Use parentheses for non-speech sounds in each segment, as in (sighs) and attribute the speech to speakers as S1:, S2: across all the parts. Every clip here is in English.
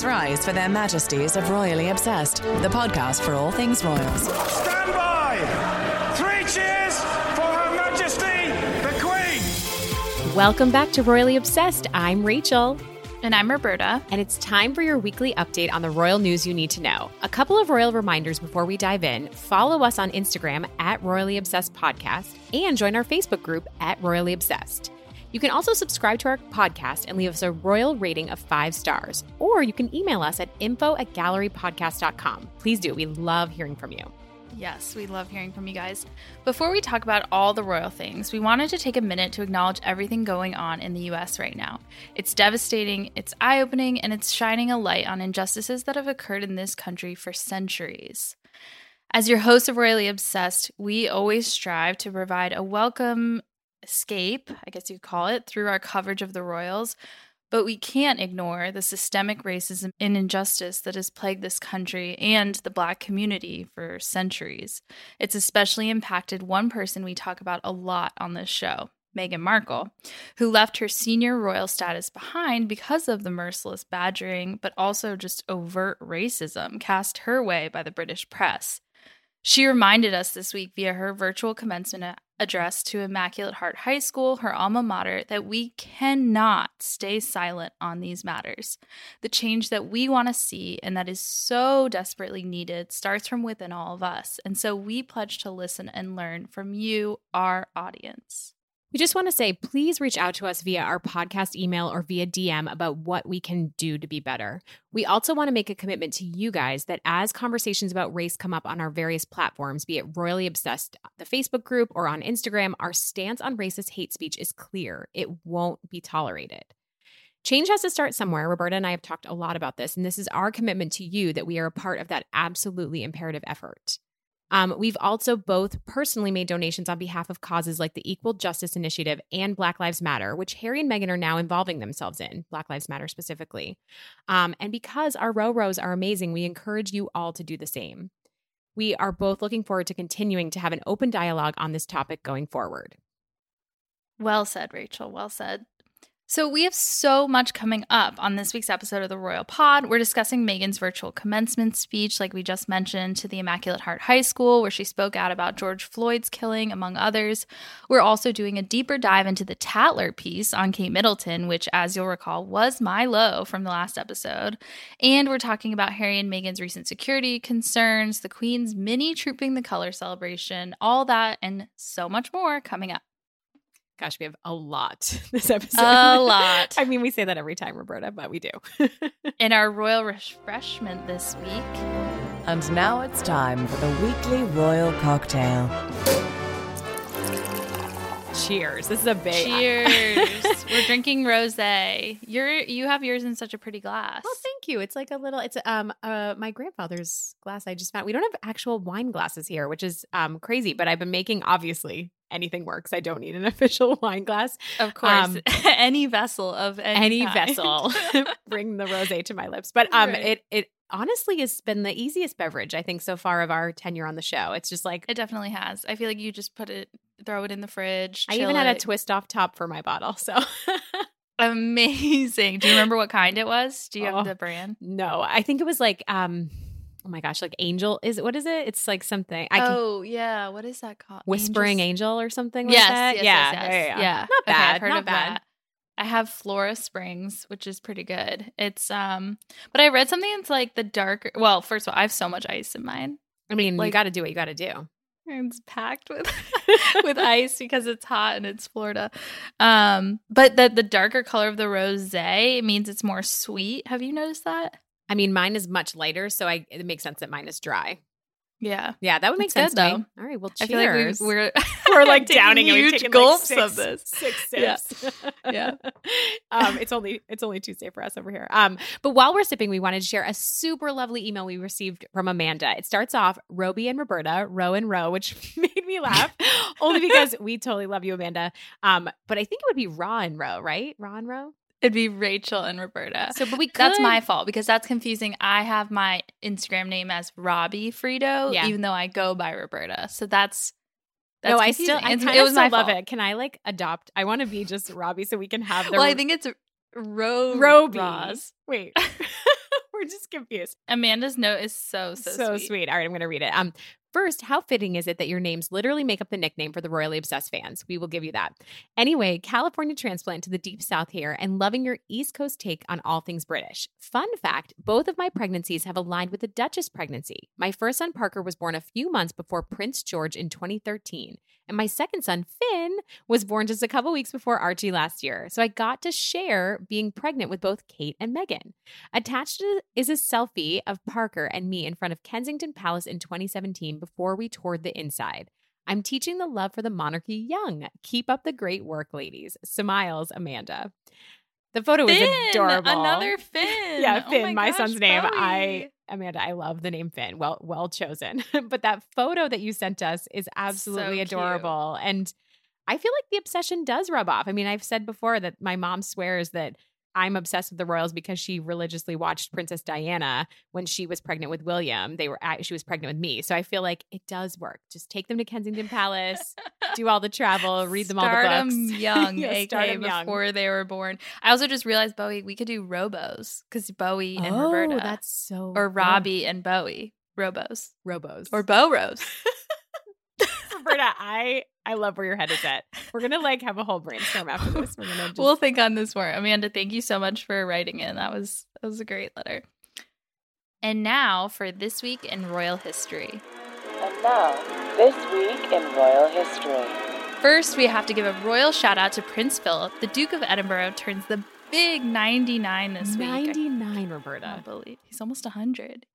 S1: Please rise for their majesties of Royally Obsessed, the podcast for all things royals.
S2: Stand by! Three cheers for Her Majesty the Queen!
S3: Welcome back to Royally Obsessed. I'm Rachel.
S4: And I'm Roberta.
S3: And it's time for your weekly update on the royal news you need to know. A couple of royal reminders before we dive in. Follow us on Instagram at Royally Obsessed Podcast and join our Facebook group at Royally Obsessed. You can also subscribe to our podcast and leave us a royal rating of five stars. Or you can email us at info at gallerypodcast.com. Please do. We love hearing from you.
S4: Yes, we love hearing from you guys. Before we talk about all the royal things, we wanted to take a minute to acknowledge everything going on in the US right now. It's devastating, it's eye opening, and it's shining a light on injustices that have occurred in this country for centuries. As your hosts of Royally Obsessed, we always strive to provide a welcome escape, I guess you'd call it, through our coverage of the royals. But we can't ignore the systemic racism and injustice that has plagued this country and the Black community for centuries. It's especially impacted one person we talk about a lot on this show, Meghan Markle, who left her senior royal status behind because of the merciless badgering, but also just overt racism cast her way by the British press. She reminded us this week via her virtual commencement address to Immaculate Heart High School, her alma mater, that we cannot stay silent on these matters. The change that we want to see and that is so desperately needed starts from within all of us. And so we pledge to listen and learn from you, our audience.
S3: We just want to say, please reach out to us via our podcast email or via DM about what we can do to be better. We also want to make a commitment to you guys that as conversations about race come up on our various platforms, be it Royally Obsessed, the Facebook group, or on Instagram, our stance on racist hate speech is clear. It won't be tolerated. Change has to start somewhere. Roberta and I have talked a lot about this, and this is our commitment to you that we are a part of that absolutely imperative effort. Um, we've also both personally made donations on behalf of causes like the Equal Justice Initiative and Black Lives Matter, which Harry and Meghan are now involving themselves in, Black Lives Matter specifically. Um, and because our row rows are amazing, we encourage you all to do the same. We are both looking forward to continuing to have an open dialogue on this topic going forward.
S4: Well said, Rachel. Well said. So, we have so much coming up on this week's episode of the Royal Pod. We're discussing Meghan's virtual commencement speech, like we just mentioned, to the Immaculate Heart High School, where she spoke out about George Floyd's killing, among others. We're also doing a deeper dive into the Tatler piece on Kate Middleton, which, as you'll recall, was my low from the last episode. And we're talking about Harry and Meghan's recent security concerns, the Queen's mini trooping the color celebration, all that, and so much more coming up.
S3: Gosh, we have a lot (laughs) this episode.
S4: A lot. (laughs)
S3: I mean, we say that every time, Roberta, but we do. (laughs)
S4: In our royal refreshment this week.
S1: And now it's time for the weekly royal cocktail.
S3: Cheers. This is a big
S4: Cheers. We're drinking rosé. You're you have yours in such a pretty glass.
S3: Well, thank you. It's like a little it's um uh my grandfather's glass I just found. We don't have actual wine glasses here, which is um crazy, but I've been making obviously anything works. I don't need an (laughs) official wine glass.
S4: Of course. Um, (laughs) any vessel of any,
S3: any vessel. (laughs) Bring the rosé to my lips. But um right. it it honestly has been the easiest beverage I think so far of our tenure on the show. It's just like
S4: it definitely has. I feel like you just put it, throw it in the fridge.
S3: I even had a twist off top for my bottle. So
S4: amazing. Do you remember what kind it was? Do you
S3: oh,
S4: have the brand?
S3: No, I think it was like um. Oh my gosh, like Angel is what is it? It's like something. I
S4: oh yeah, what is that called?
S3: Whispering Angels? Angel or something
S4: yes,
S3: that.
S4: Yes,
S3: yeah,
S4: yes, yes.
S3: yeah, yeah,
S4: yeah.
S3: Not bad.
S4: Okay, I've heard
S3: not
S4: of
S3: bad.
S4: that. I have Flora Springs, which is pretty good. It's um but I read something that's like the darker well, first of all, I have so much ice in mine.
S3: I mean,
S4: Like-
S3: you got to do what you got to do.
S4: It's packed with (laughs) with ice because it's hot and it's Florida. Um but the the darker color of the rosé means it's more sweet. Have you noticed that?
S3: I mean, mine is much lighter, so I it makes sense that mine is dry.
S4: Yeah.
S3: Yeah, that would make
S4: It's
S3: sense
S4: good, though.
S3: All right, well,
S4: I
S3: cheers.
S4: feel like we, we're (laughs)
S3: we're like (laughs) downing and
S4: huge
S3: taken
S4: gulps
S3: like
S4: of
S3: six-
S4: this.
S3: Six (laughs)
S4: Yeah. Yeah.
S3: um, it's only it's only Tuesday for us over here. Um, but while we're sipping, we wanted to share a super lovely email we received from Amanda. It starts off Roby and Roberta, row and row, which made me laugh only because we totally love you, Amanda. Um, but I think it would be raw and row, right? Raw and row.
S4: It'd be Rachel and Roberta.
S3: So, but we
S4: That's my fault because that's confusing. I have my Instagram name as Robbie Fiorito,
S3: Yeah.
S4: even though I go by Roberta. So that's that's
S3: no, I still, I kind
S4: it was my
S3: love
S4: fault.
S3: it. Can I like adopt? I want to be just Robbie so we can have the
S4: Well, I think it's Ro
S3: Roby.
S4: Roz.
S3: Wait, we're (laughs) (laughs) We're just confused.
S4: Amanda's note is so so,
S3: so
S4: sweet.
S3: sweet. All right, I'm going to read it. Um, First, how fitting is it that your names literally make up the nickname for the royally obsessed fans? We will give you that. Anyway, California transplant to the deep south here and loving your East Coast take on all things British. Fun fact both of my pregnancies have aligned with the Duchess pregnancy. My first son, Parker, was born a few months before Prince George in 2013. And my second son, Finn, was born just a couple weeks before Archie last year. So I got to share being pregnant with both Kate and Meghan. Attached is a selfie of Parker and me in front of Kensington Palace in 2017 before we toured the inside. I'm teaching the love for the monarchy young. Keep up the great work, ladies. Smiles, Amanda. The photo
S4: Finn,
S3: is adorable.
S4: Another (laughs) Finn.
S3: Yeah,
S4: Oh
S3: Finn, my,
S4: gosh,
S3: son's name.
S4: Bowie.
S3: I Amanda, I love the name Finn. Well, well chosen. (laughs) but that photo that you sent us is absolutely
S4: cute.
S3: adorable. And I feel like the obsession does rub off. I mean, I've said before that my mom swears that I'm obsessed with the royals because she religiously watched Princess Diana when she was pregnant with William. They were at, she was pregnant with me. So I feel like it does work. Just take them to Kensington Palace, do all the travel, read them all the
S4: books.
S3: books. (laughs)
S4: 'em young,
S3: Yeah, start 'em young.
S4: before they were born. I also just realized Bowie. We could do Robos because Bowie and
S3: oh,
S4: Roberta,
S3: that's so
S4: or. Robbie and Bowie. Robos
S3: Robos
S4: or Bo Rose. (laughs)
S3: Roberta, I I love where your head is at. We're gonna like have a whole brainstorm after this. We're gonna just
S4: we'll think on this more. Amanda, thank you so much for writing in. That was that was a great letter. And now for this week in royal history.
S5: And now, this week in royal history.
S4: First, we have to give a royal shout out to Prince Philip. The Duke of Edinburgh turns the big 99 this week.
S3: 99, Roberta.
S4: can't believe he's almost 100.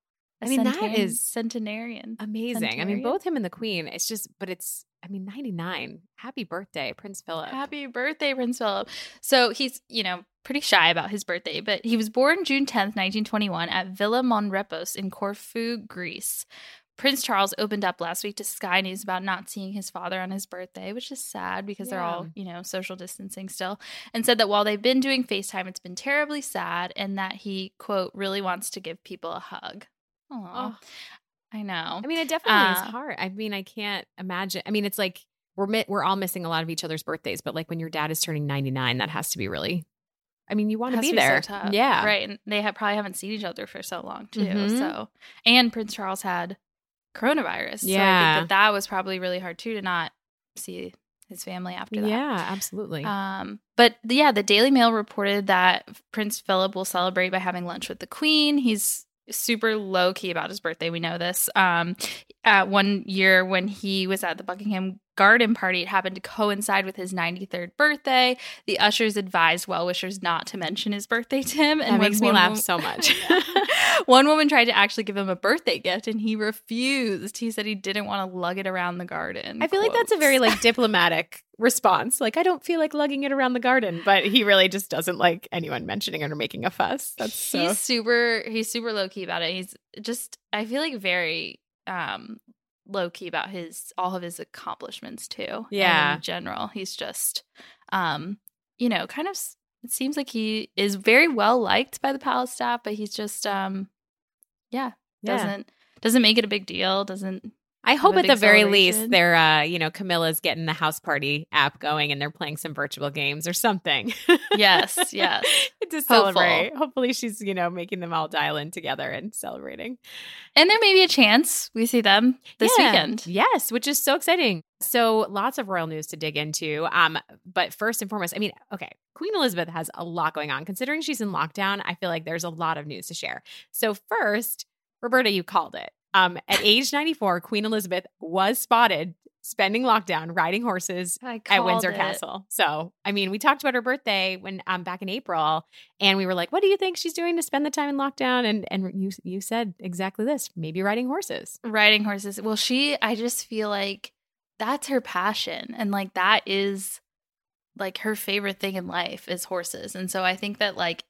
S3: I mean, that is
S4: centenarian.
S3: Amazing. I mean, both him and the Queen. It's just, but it's. I mean, 99. Happy birthday, Prince Philip.
S4: Happy birthday, Prince Philip. So he's, you know, pretty shy about his birthday, but he was born June 10th, 1921, at Villa Monrepos in Corfu, Greece. Prince Charles opened up last week to Sky News about not seeing his father on his birthday, which is sad because they're all, you know, social distancing still, and said that while they've been doing FaceTime, it's been terribly sad and that he, quote, really wants to give people a hug. Aw,
S3: Oh.
S4: I know.
S3: I mean, it definitely is
S4: Uh,
S3: hard. I mean, I can't imagine. I mean, it's like we're mi- we're all missing a lot of each other's birthdays, but like when your dad is turning 99, that has to be really. I mean, you want to be
S4: so
S3: there.
S4: tough.
S3: yeah.
S4: right. And they have probably haven't seen each other for so long too.
S3: Mhm.
S4: So, and Prince Charles had coronavirus. So I
S3: Yeah.
S4: think that that was probably really hard too to not see his family after that.
S3: Yeah, absolutely.
S4: Um, but the- yeah, the Daily Mail reported that Prince Philip will celebrate by having lunch with the Queen. He's super low key about his birthday. We know this. Um, uh, one year when he was at the Buckingham Garden party, it happened to coincide with his 93rd birthday. The ushers advised well wishers not to mention his birthday to him.
S3: that
S4: when
S3: makes me laugh
S4: woman-
S3: so much. (laughs)
S4: one woman tried to actually give him a birthday gift and he refused. He said he didn't want to lug it around the garden.
S3: I feel like that's a very like (laughs) diplomatic response. Like I don't feel like lugging it around the garden, but he really just doesn't like anyone mentioning it or making a fuss. That's so
S4: he's super he's super low key about it. He's just I feel like very um low key about his all of his accomplishments too.
S3: Yeah.
S4: in general, he's just um you know, kind of it seems like he is very well liked by the palace staff, but he's just um yeah,
S3: Yeah.
S4: doesn't doesn't make it a big deal, doesn't
S3: I hope at the very least they're uh, you know, Camilla's getting the house party app going and they're playing some virtual games or something.
S4: Yes, (laughs) yes.
S3: to celebrate. Hopefully she's, you know, making them all dial in together and celebrating.
S4: And there may be a chance we see them this
S3: Yeah.
S4: weekend.
S3: Yes, which is so exciting. So lots of royal news to dig into. Um, but first and foremost, I mean, okay, Queen Elizabeth has a lot going on. Considering she's in lockdown, I feel like there's a lot of news to share. So first, Roberta, you called it. Um, at age 94, Queen Elizabeth was spotted spending lockdown riding horses at Windsor
S4: it.
S3: Castle. So, I mean, we talked about her birthday when um back in April, and we were like, "What do you think she's doing to spend the time in lockdown?" And and you you said exactly this: maybe riding horses.
S4: riding horses. Well, she, I just feel like that's her passion. And like that is like her favorite thing in life is horses. And so I think that like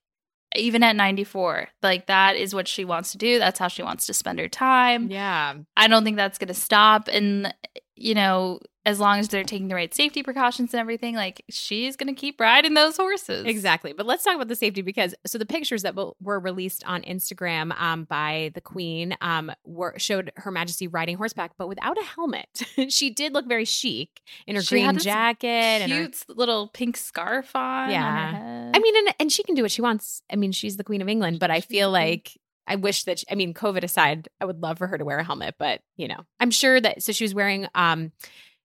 S4: even at 94, like that is what she wants to do. That's how she wants to spend her time.
S3: Yeah,
S4: I don't think that's going to stop. And, you know, as long as they're taking the right safety precautions and everything, like she's going to keep riding those horses.
S3: Exactly. But let's talk about the safety because so the pictures that were released on Instagram um, by the Queen um, were showed Her Majesty riding horseback, but without a helmet. (laughs) she did look very chic in her
S4: She
S3: green jacket and her
S4: Cute little pink scarf on. on
S3: Yeah.
S4: head.
S3: I mean, and, and she can do what she wants. I mean, she's the Queen of England, but I feel like I wish that she, I mean, COVID aside, I would love for her to wear a helmet, but you know, I'm sure that so she was wearing um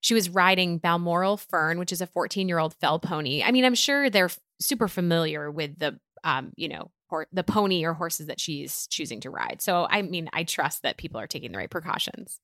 S3: she was riding Balmoral Fern, which is a 14 year old fell pony. I mean, I'm sure they're super familiar with the um, you know, or the pony or horses that she's choosing to ride. So I mean, I trust that people are taking the right precautions.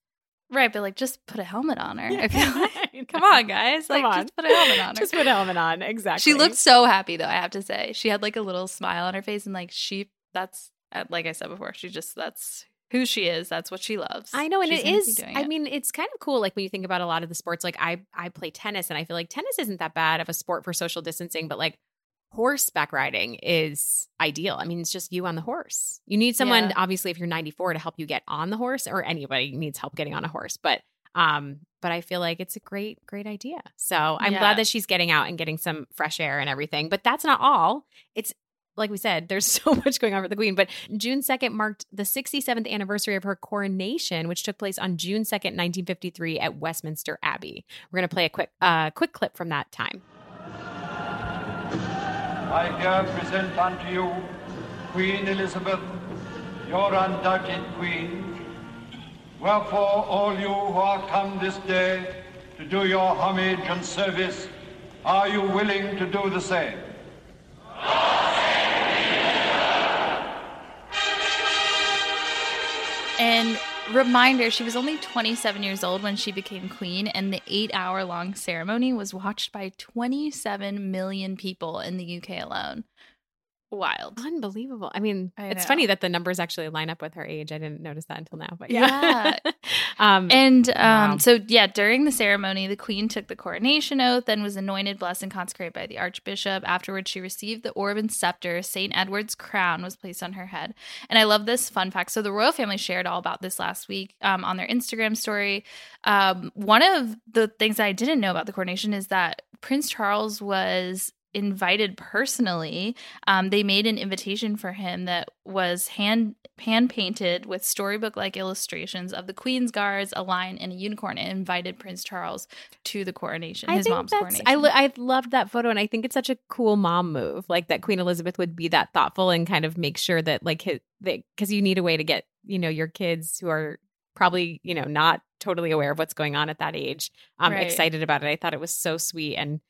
S4: Right, but like just put a helmet on her. (laughs) I feel like, come on, guys. Like
S3: Come on.
S4: just put a helmet on her.
S3: Just put a helmet on. Exactly.
S4: She looked so happy though, I have to say. She had like a little smile on her face and like she that's uh, like I said before, she just that's who she is. That's what she loves.
S3: I know, and
S4: She's
S3: it is. I mean, it's kind of cool. Like when you think about a lot of the sports, like I I play tennis, and I feel like tennis isn't that bad of a sport for social distancing, but like horseback riding is ideal. I mean, it's just you on the horse. You need someone,
S4: Yeah.
S3: obviously, if you're 94, to help you get on the horse, or anybody needs help getting on a horse. But um, but I feel like it's a great, great idea. So I'm
S4: Yeah.
S3: glad that she's getting out and getting some fresh air and everything. But that's not all. It's like we said, there's (laughs) so much going on for the Queen. But June 2nd marked the 67th anniversary of her coronation, which took place on June 2nd, 1953, at Westminster Abbey. We're going to play a quick, uh, quick clip from that time.
S6: I here present unto you Queen Elizabeth, your undoubted queen. Wherefore, all you who are come this day to do your homage and service, are you willing to do the same?
S4: And reminder, she was only 27 years old when she became queen, and the eight hour long ceremony was watched by 27 million people in the UK alone. Wild.
S3: Unbelievable. I mean,
S4: I
S3: it's funny that the numbers actually line up with her age. I didn't notice that until now, but
S4: Yeah.
S3: yeah. (laughs) um,
S4: And um,
S3: Wow.
S4: so, yeah, during the ceremony, the queen took the coronation oath and was anointed, blessed, and consecrated by the archbishop. Afterwards, she received the orb and scepter. St. Edward's crown was placed on her head. And I love this fun fact. So, the royal family shared all about this last week um, on their Instagram story. Um, one of the things that I didn't know about the coronation is that Prince Charles was invited personally um, they made an invitation for him that was hand hand painted with storybook like illustrations of the queen's guards a lion and a unicorn and invited prince charles to the coronation
S3: I
S4: his mom's coronation
S3: I, lo- I loved that photo, and I think it's such a cool mom move. Like that Queen Elizabeth would be that thoughtful and kind of make sure that like his because you need a way to get you know your kids who are probably you know not totally aware of what's going on at that age um
S4: Right.
S3: excited about it. I thought it was so sweet and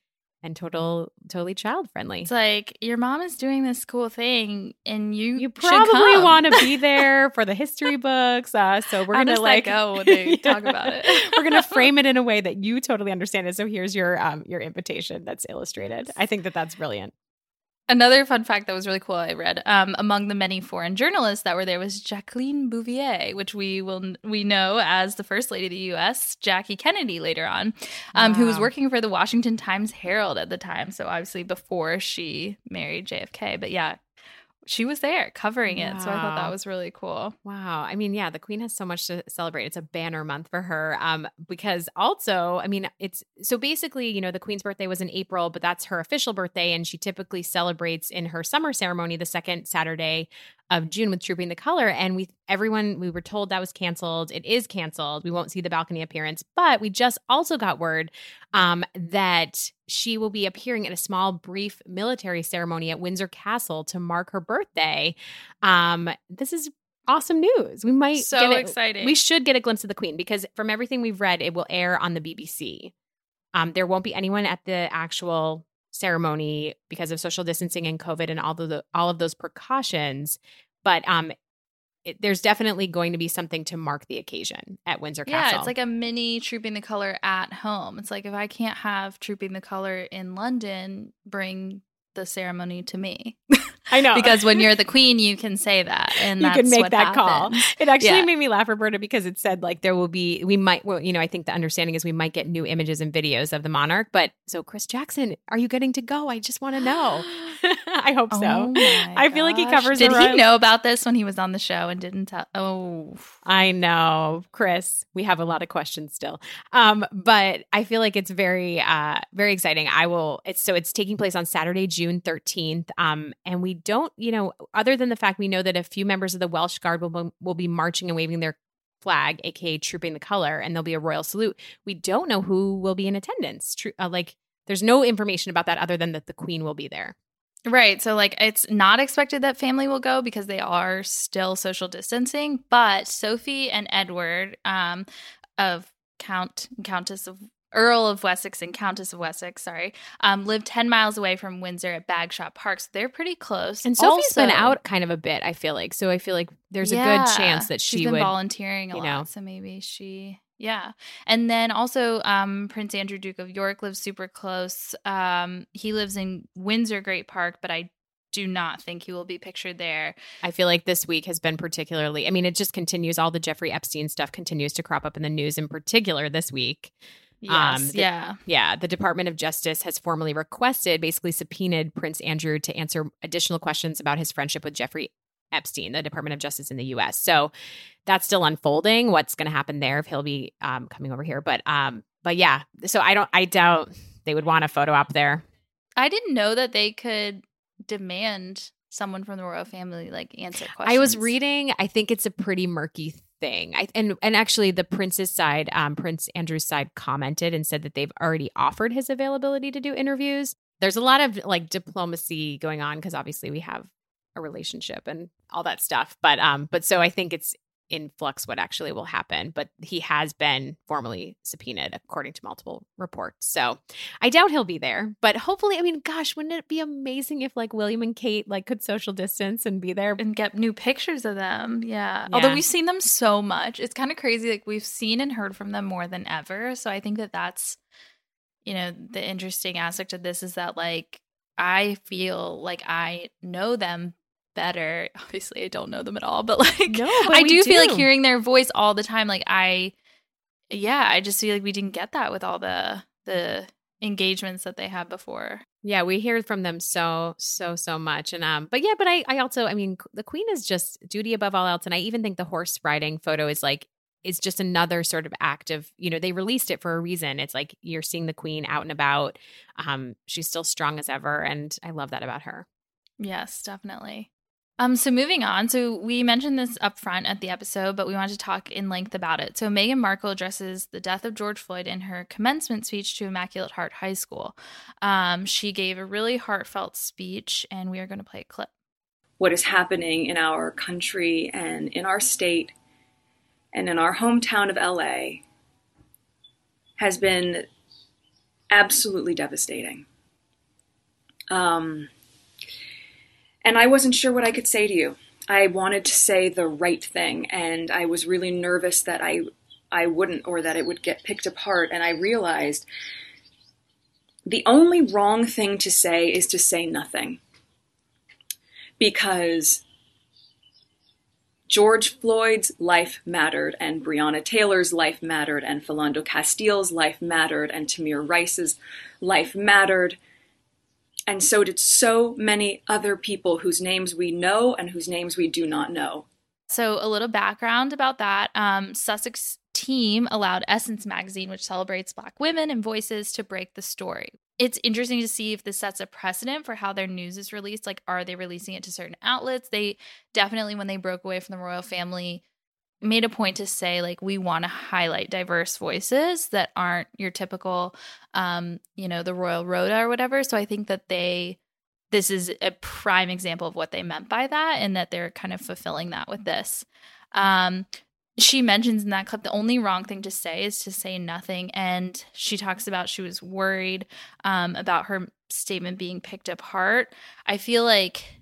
S3: and total totally child friendly.
S4: it's like your mom is doing this cool thing and you
S3: You probably want to be (laughs) there for the history books. Uh, so we're gonna like
S4: go when they (laughs) talk about it? (laughs)
S3: we're gonna frame it in a way that you totally understand it. So here's your um your invitation that's illustrated. I think that that's brilliant.
S4: Another fun fact that was really cool I read um, among the many foreign journalists that were there was Jacqueline Bouvier, which we will we know as the first lady of the U.S. Jackie Kennedy later on, um, who was working for the Washington Times Herald at the time. So obviously before she married JFK, but yeah, she was there covering it. So I thought that was really cool.
S3: Wow. I mean, yeah, the queen has so much to celebrate. It's a banner month for her. Um, because also, I mean, it's so basically, you know, the queen's birthday was in April, but that's her official birthday, and she typically celebrates in her summer ceremony the second Saturday of June with Trooping the Color. And we everyone we were told that was canceled. It is canceled. We won't see the balcony appearance, but we just also got word um that she will be appearing at a small brief military ceremony at Windsor Castle to mark her birthday. Um, this is awesome news. We might
S4: So
S3: get a-
S4: exciting.
S3: We should get a glimpse of the Queen because from everything we've read, it will air on the BBC. Um, there won't be anyone at the actual ceremony because of social distancing and COVID and all of the all of those precautions. But um, it, there's definitely going to be something to mark the occasion at Windsor
S4: Yeah,
S3: Castle.
S4: Yeah, it's like a mini Trooping the Color at home. It's like if I can't have Trooping the Color in London, bring the ceremony to me. (laughs)
S3: I know
S4: because when you're the queen, you can say that, and
S3: you can make that call. It actually
S4: Yeah.
S3: made me laugh, Roberta, because it said like there will be we might well, you know, I think the understanding is we might get new images and videos of the monarch. But so Chris Jackson, are you getting to go? I just want to know. (gasps) I hope so.
S4: Oh
S3: I feel like he covers
S4: Did he know about this when he was on the show and didn't tell? Oh,
S3: I know, Chris. We have a lot of questions still. Um, but I feel like it's very uh very exciting. I will it's so it's taking place on Saturday, June 13th. Um, and we don't, you know, other than the fact we know that a few members of the Welsh Guard will be- will be marching and waving their flag, aka trooping the color, and there'll be a royal salute. We don't know who will be in attendance. Tru- uh, like there's no information about that other than that the queen will be there.
S4: Right. So, like, it's not expected that family will go because they are still social distancing. But Sophie and Edward, um, of Count Countess of Earl of Wessex and Countess of Wessex, sorry, um, live 10 miles away from Windsor at Bagshot Park. So they're pretty close.
S3: And Sophie's
S4: Also-
S3: been out kind of a bit, I feel like. So I feel like there's a good chance that she
S4: She's been
S3: would.
S4: volunteering a
S3: you
S4: lot.
S3: know.
S4: So maybe she, yeah. And then also, um, Prince Andrew, Duke of York, lives super close. Um, he lives in Windsor Great Park, but I do not think he will be pictured there.
S3: I feel like this week has been particularly, I mean, it just continues. All the Jeffrey Epstein stuff continues to crop up in the news, in particular this week.
S4: Yes,
S3: Um, the-
S4: yeah.
S3: Yeah, the Department of Justice has formally requested, basically subpoenaed Prince Andrew to answer additional questions about his friendship with Jeffrey Epstein, the Department of Justice in the U.S. So that's still unfolding. What's going to happen there if he'll be um, coming over here? But um, but yeah, so I don't, I doubt they would want a photo op there.
S4: I didn't know that they could demand someone from the royal family like answer questions.
S3: I was reading. I think it's a pretty murky thing. I, and and actually, the prince's side, um, Prince Andrew's side, commented and said that they've already offered his availability to do interviews. There's a lot of like diplomacy going on because obviously we have a relationship and all that stuff. But um, but so I think it's in flux what actually will happen. But he has been formally subpoenaed according to multiple reports. So I doubt he'll be there. But hopefully, I mean, gosh, wouldn't it be amazing if like William and Kate like could social distance and be there?
S4: and get new pictures of them. Yeah.
S3: Yeah.
S4: Although we've seen them so much, it's kind of crazy. Like we've seen and heard from them more than ever. So I think that that's, you know, the interesting aspect of this is that like I feel like I know them better. (laughs) Obviously, I don't know them at all, but like
S3: No, (laughs) but
S4: I
S3: we
S4: do, feel like hearing their voice all the time. Like I, yeah, I just feel like we didn't get that with all the the engagements that they had before.
S3: Yeah, we hear from them so so so much, and um, but yeah, but I I also I mean the queen is just duty above all else, and I even think the horse riding photo is like is just another sort of act of you know they released it for a reason. It's like you're seeing the queen out and about. Um, she's still strong as ever, and I love that about her.
S4: Yes, definitely. Um, so moving on, so we mentioned this up front at the episode, but we wanted to talk in length about it. So Meghan Markle addresses the death of George Floyd in her commencement speech to Immaculate Heart High School. Um, she gave a really heartfelt speech, and we are going to play a clip.
S7: what is happening in our country and in our state and in our hometown of LA has been absolutely devastating. Um, and I wasn't sure what I could say to you. I wanted to say the right thing, and I was really nervous that I I wouldn't or that it would get picked apart. And I realized the only wrong thing to say is to say nothing because George Floyd's life mattered, and Breonna Taylor's life mattered, and Philando Castile's life mattered, and Tamir Rice's life mattered. And so did so many other people whose names we know and whose names we do not know.
S4: So, a little background about that. Um, Sussex team allowed Essence magazine, which celebrates Black women and voices, to break the story. It's interesting to see if this sets a precedent for how their news is released. Like, are they releasing it to certain outlets? They definitely, when they broke away from the royal family, made a point to say, like, we want to highlight diverse voices that aren't your typical, um, you know, the royal rota or whatever. So, I think that they this is a prime example of what they meant by that and that they're kind of fulfilling that with this. Um she mentions in that clip the only wrong thing to say is to say nothing. And she talks about she was worried um about her statement being picked apart. I feel like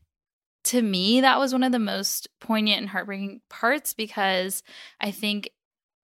S4: to me that was one of the most poignant and heartbreaking parts because i think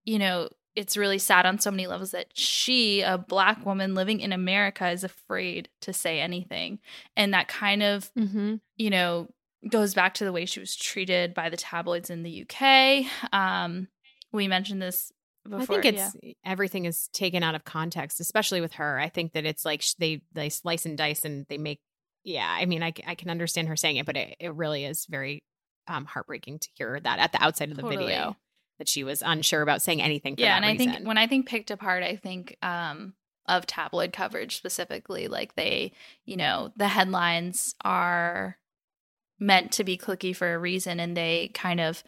S4: you know it's really sad on so many levels that she, a black woman living in America, is afraid to say anything. And that kind of,
S3: Mm-hmm.
S4: you know, goes back to the way she was treated by the tabloids in the UK. Um, we mentioned this before.
S3: I think it's
S4: yeah.
S3: everything is taken out of context, especially with her. I think that it's like sh- they they slice and dice and they make. Yeah, I mean, I, I can understand her saying it, but it, it really is very um, heartbreaking to hear that at the outside of the
S4: Totally.
S3: video that she was unsure about saying anything. For
S4: yeah, and I think when I think picked apart, I think um, of tabloid coverage specifically. Like they, you know, the headlines are meant to be clicky for a reason, and they kind of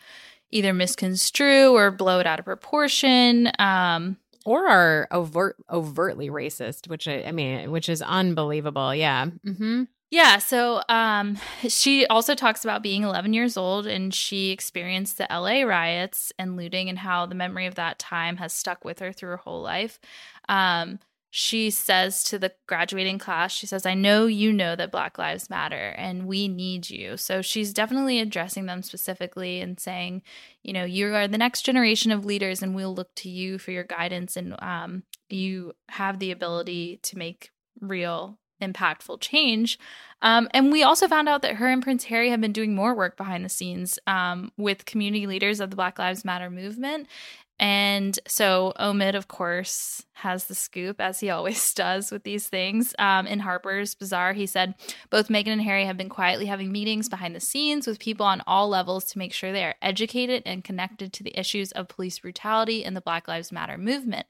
S4: either misconstrue or blow it out of proportion. Um,
S3: or are overt overtly racist, which I, I mean, which is unbelievable. Yeah. Mm-hmm.
S4: Yeah, so um, she also talks about being 11 years old and she experienced the LA riots and looting and how the memory of that time has stuck with her through her whole life. Um, she says to the graduating class, she says, I know you know that Black Lives Matter and we need you. So she's definitely addressing them specifically and saying, you know, you are the next generation of leaders and we'll look to you for your guidance and um, you have the ability to make real impactful change. Um, and we also found out that her and Prince Harry have been doing more work behind the scenes um, with community leaders of the Black Lives Matter movement. And so Omid, of course, has the scoop, as he (laughs) always does with these things. Um, in Harper's Bazaar, he said both Meghan and Harry have been quietly having meetings behind the scenes with people on all levels to make sure they are educated and connected to the issues of police brutality and the Black Lives Matter movement.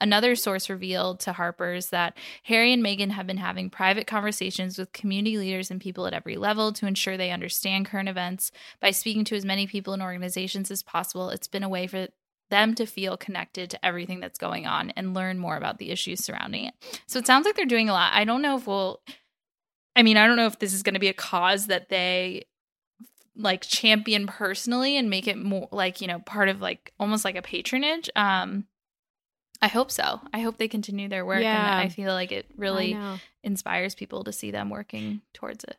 S4: Another source revealed to Harper's that Harry and Meghan have been having private conversations with community leaders and people at every level to ensure they understand current events. By speaking to as many people and organizations as possible, it's been a way for them to feel connected to everything that's going on and learn more about the issues surrounding it. So it sounds like they're doing a lot. I don't know if we'll I mean, I don't know if this is going to be a cause that they like champion personally and make it more like, you know, part of like almost like a patronage. Um I hope so. I hope they continue their work
S3: Yeah.
S4: and I feel like it really inspires people to see them working towards it.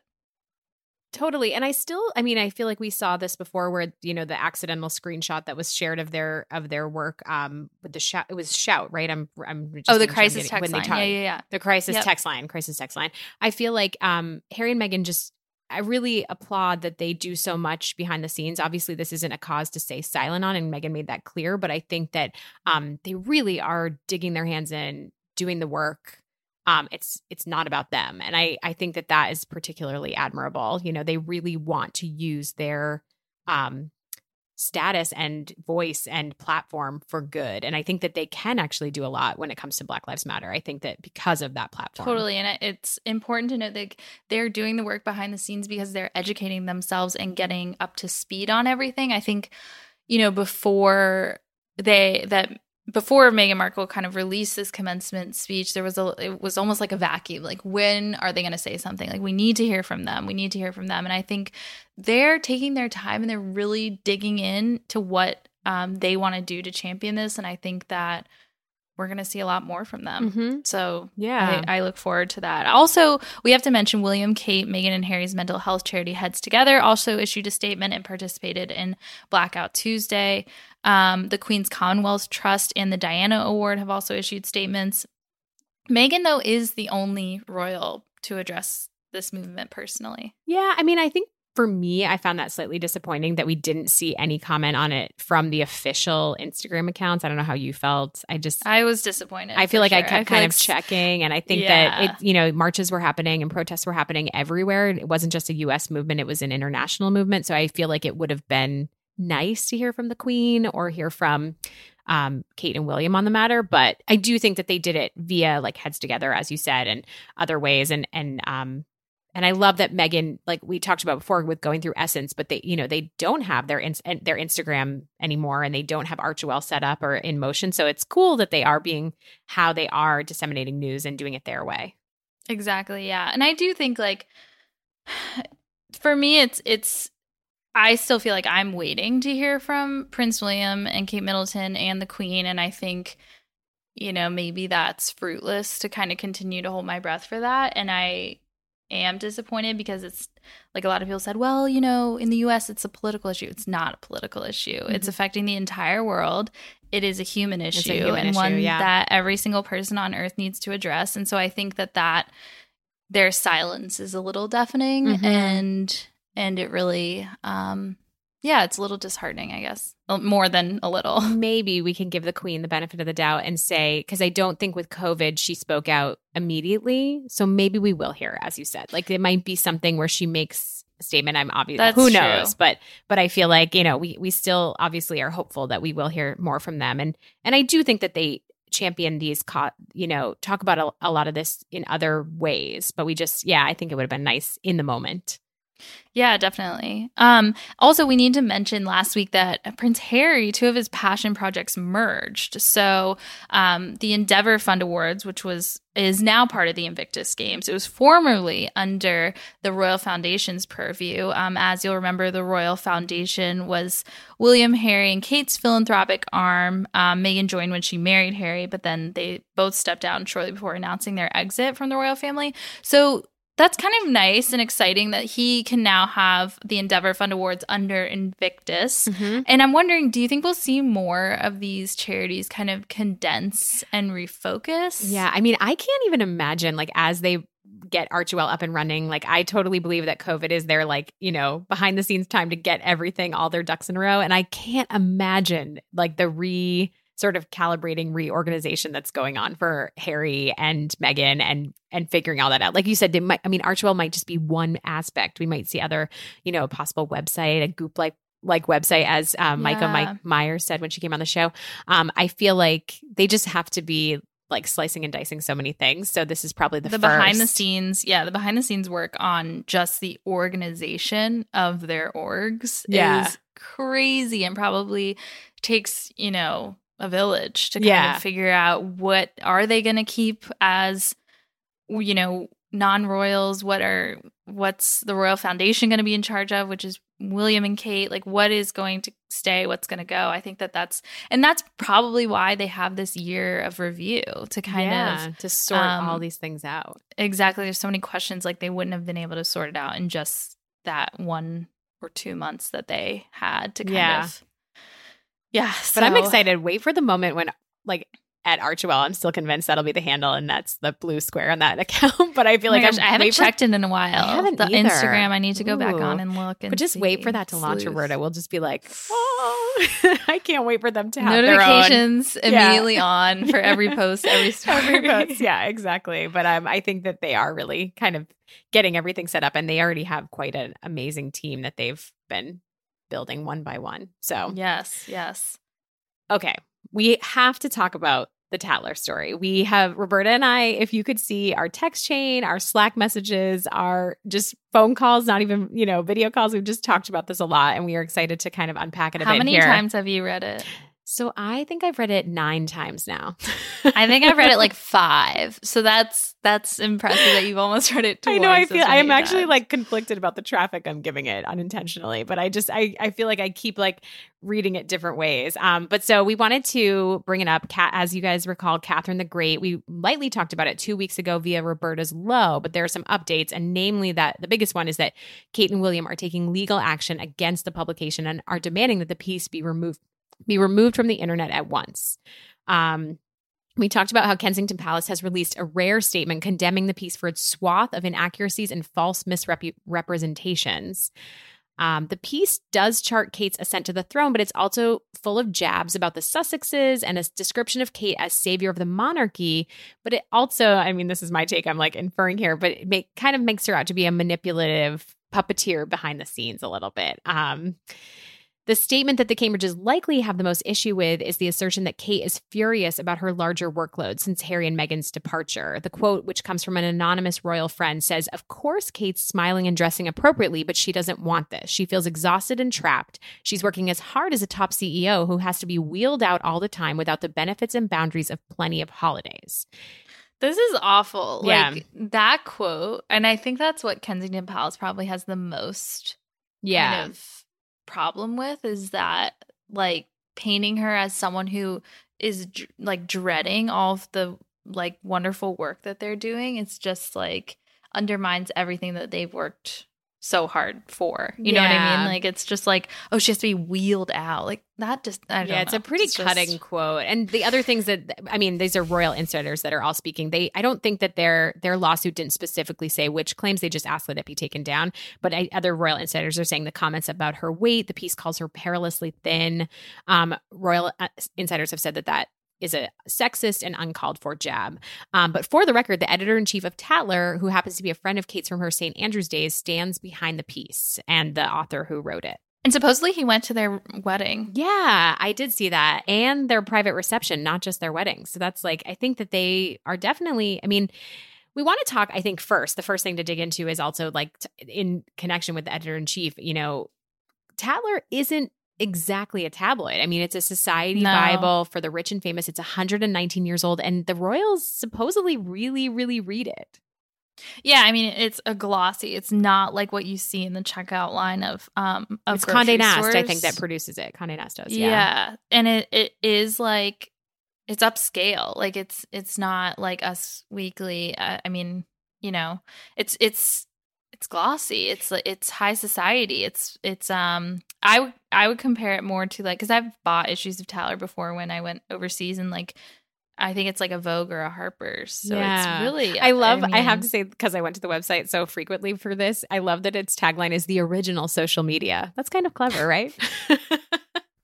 S3: Totally. And I still I mean I feel like we saw this before where you know the accidental screenshot that was shared of their of their work um with the shout it was shout, right? I'm I'm just
S4: Oh, the
S3: sure
S4: crisis text
S3: when they
S4: line.
S3: talk-
S4: Yeah, yeah, yeah.
S3: The crisis
S4: Yep.
S3: text line, crisis text line. I feel like um Harry and Meghan just I really applaud that they do so much behind the scenes. Obviously, this isn't a cause to stay silent on, and Meghan made that clear. But I think that um, they really are digging their hands in, doing the work. Um, it's it's not about them, and I I think that that is particularly admirable. You know, they really want to use their um, status and voice and platform for good, and I think that they can actually do a lot when it comes to Black Lives Matter. I think that because of that platform,
S4: Totally. And it- it's important to note that they're doing the work behind the scenes because they're educating themselves and getting up to speed on everything. I think, you know, before they, that, before Meghan Markle kind of released this commencement speech, there was a it was almost like a vacuum. Like when are they going to say something? Like we need to hear from them. We need to hear from them. And I think they're taking their time and they're really digging in to what um, they want to do to champion this. And I think that we're going to see a lot more from them.
S3: Mhm.
S4: So
S3: Yeah.
S4: I, I look forward to that. Also, we have to mention William, Kate, Meghan, and Harry's mental health charity Heads Together also issued a statement and participated in Blackout Tuesday. Um, the Queen's Commonwealth Trust and the Diana Award have also issued statements. Meghan, though, is the only royal to address this movement personally.
S3: Yeah, I mean, I think for me, I found that slightly disappointing that we didn't see any comment on it from the official Instagram accounts. I don't know how you felt. I just
S4: I was disappointed.
S3: I feel like I kept
S4: feel
S3: kind
S4: like
S3: of checking, and I think
S4: Yeah.
S3: that it, you know, marches were happening and protests were happening everywhere. It wasn't just a U.S. movement; it was an international movement. So I feel like it would have been nice to hear from the Queen or hear from um, Kate and William on the matter. But I do think that they did it via like heads together, as you said, and other ways. And and um, and I love that Meghan, like we talked about before, with going through Essence, but they, you know, they don't have their their Instagram anymore, and they don't have Archewell set up or in motion. So it's cool that they are being how they are disseminating news and doing it their way.
S4: Exactly, yeah. And I do think like (sighs) for me it's it's I still feel like I'm waiting to hear from Prince William and Kate Middleton and the Queen and I think you know maybe that's fruitless to kind of continue to hold my breath for that and I am disappointed because it's like a lot of people said well you know in the US it's a political issue it's not a political issue it's affecting the entire world it is a human issue
S3: Mm-hmm. a human
S4: and
S3: issue,
S4: one
S3: yeah.
S4: that every single person on earth needs to address and so I think that that their silence is a little deafening
S3: Mhm.
S4: and and it really um yeah it's a little disheartening i guess more than a little (laughs)
S3: Maybe we can give the Queen the benefit of the doubt and say because I don't think with COVID she spoke out immediately. So maybe we will hear, as you said, like it might be something where she makes a statement. I'm obviously
S4: That's
S3: Who
S4: true.
S3: knows? But but I feel like you know we we still obviously are hopeful that we will hear more from them. And and I do think that they champion these co- you know talk about a, a lot of this in other ways but we just yeah i think it would have been nice in the moment
S4: Yeah, definitely. Um, also, we need to mention last week that Prince Harry, two of his passion projects merged. So, um, the Endeavor Fund Awards, which was is now part of the Invictus Games, it was formerly under the Royal Foundation's purview. Um, as you'll remember, the Royal Foundation was William, Harry, and Kate's philanthropic arm. Um, Meghan joined when she married Harry, but then they both stepped down shortly before announcing their exit from the royal family. So that's kind of nice and exciting that he can now have the Endeavor Fund Awards under Invictus. Mm-hmm. And I'm wondering, do you think we'll see more of these charities kind of condense and refocus?
S3: Yeah, I mean, I can't even imagine like as they get Archewell up and running, like I totally believe that COVID is their like, you know, behind the scenes time to get everything all their ducks in a row and I can't imagine like the re sort of calibrating reorganization that's going on for Harry and Meghan and and figuring all that out. Like you said, they might I mean Archewell might just be one aspect. We might see other, you know, possible website, a goop like like website as um, yeah. Micah Mike Myers said when she came on the show. Um, I feel like they just have to be like slicing and dicing so many things. So this is probably the,
S4: the behind the scenes, yeah, the behind the scenes work on just the organization of their orgs yeah. is crazy and probably takes, you know, a village to kind yeah. of figure out what are they going to keep as you know non-royals? What are what's the royal foundation going to be in charge of which is william and kate? Like what is going to stay? What's going to go? I think that that's and that's probably why they have this year of review to kind yeah, of
S3: to sort um, all these things out.
S4: exactly. There's so many questions like they wouldn't have been able to sort it out in just that one or two months that they had to kind yeah. of yeah.
S3: So. But I'm excited. Wait for the moment when, like, at Archewell, I'm still convinced that'll be the handle, and that's the blue square on that (laughs) account. but I feel oh like
S4: gosh, I haven't checked for, in in a while. I haven't the either. Instagram. I need to go Ooh. back on and look. And
S3: but just
S4: see.
S3: wait for that to launch, Sleuth. Roberta. We'll just be like, (sighs) oh, (laughs) I can't wait for them to have
S4: notifications (laughs) immediately yeah. on for every post, every story. every post.
S3: Yeah, exactly. But um, I think that they are really kind of getting everything set up, and they already have quite an amazing team that they've been building one by one. So
S4: yes, yes.
S3: Okay, we have to talk about the Tatler story. We have Roberta and I, if you could see our text chain, our Slack messages, our just phone calls, not even, you know, video calls. We've just talked about this a lot and we are excited to kind of unpack it a
S4: How
S3: bit How
S4: many
S3: here.
S4: times have you read it?
S3: So I think I've read it nine times now.
S4: I think I've read it like (laughs) five. So that's that's impressive that you've almost read it. Twice. (laughs)
S3: I know. I feel I am actually like conflicted about the traffic I'm giving it unintentionally, but I just I I feel like I keep like reading it different ways. Um, but so we wanted to bring it up. Cat, as you guys recall, Catherine the Great. We lightly talked about it two weeks ago via Roberta's Low, but there are some updates, and namely that the biggest one is that Kate and William are taking legal action against the publication and are demanding that the piece be removed be removed from the internet at once. Um, we talked about how Kensington Palace has released a rare statement condemning the piece for its swath of inaccuracies and false misrepresentations. Um, the piece does chart Kate's ascent to the throne, but it's also full of jabs about the Sussexes and a description of Kate as savior of the monarchy. But it also, I mean, this is my take, I'm like inferring here, but it make, kind of makes her out to be a manipulative puppeteer behind the scenes a little bit. Um, the statement that the Cambridges likely have the most issue with is the assertion that Kate is furious about her larger workload since Harry and Meghan's departure. The quote, which comes from an anonymous royal friend, says, Of course, Kate's smiling and dressing appropriately, but she doesn't want this. She feels exhausted and trapped. She's working as hard as a top CEO who has to be wheeled out all the time without the benefits and boundaries of plenty of holidays.
S4: This is awful. Yeah. Like that quote, and I think that's what Kensington Palace probably has the most yeah. Kind of problem with is that like painting her as someone who is like dreading all of the like wonderful work that they're doing it's just like undermines everything that they've worked so hard for. You yeah. know what I mean? Like it's just like, oh, she has to be wheeled out. Like that just yeah,
S3: it's a pretty it's cutting just... quote. And the other things that I mean, these are royal insiders that are all speaking. They I don't think that their their lawsuit didn't specifically say which claims. They just asked that it be taken down. But I, other royal insiders are saying the comments about her weight. The piece calls her perilously thin. Um, royal uh, insiders have said that that is a sexist and uncalled for jab. Um, but for the record, the editor in chief of Tatler, who happens to be a friend of Kate's from her St. Andrew's days, stands behind the piece and the author who wrote it.
S4: And supposedly he went to their wedding.
S3: Yeah, I did see that. And their private reception, not just their wedding. So that's like, I think that they are definitely, I mean, we want to talk, I think, first, the first thing to dig into is also like t- in connection with the editor in chief, you know, Tatler isn't exactly a tabloid. I mean, it's a society
S4: No.
S3: Bible for the rich and famous. It's 119 years old, and the royals supposedly really, really read it.
S4: Yeah, I mean it's a glossy. It's not like what you see in the checkout line of um of
S3: it's Condé Nast, I think, that produces it. Condé Nast does.
S4: yeah.
S3: Yeah.
S4: and it it is like it's upscale. Like it's it's not like Us Weekly. Uh, I mean, you know, it's it's it's glossy. It's like it's high society. It's it's um I would I would compare it more to like because I've bought issues of Tatler before when I went overseas and like I think it's like a Vogue or a Harper's. So
S3: Yeah.
S4: it's really
S3: I love, I, have to say, because I went to the website so frequently for this, I love that its tagline is the original social media. That's kind of clever, right? (laughs)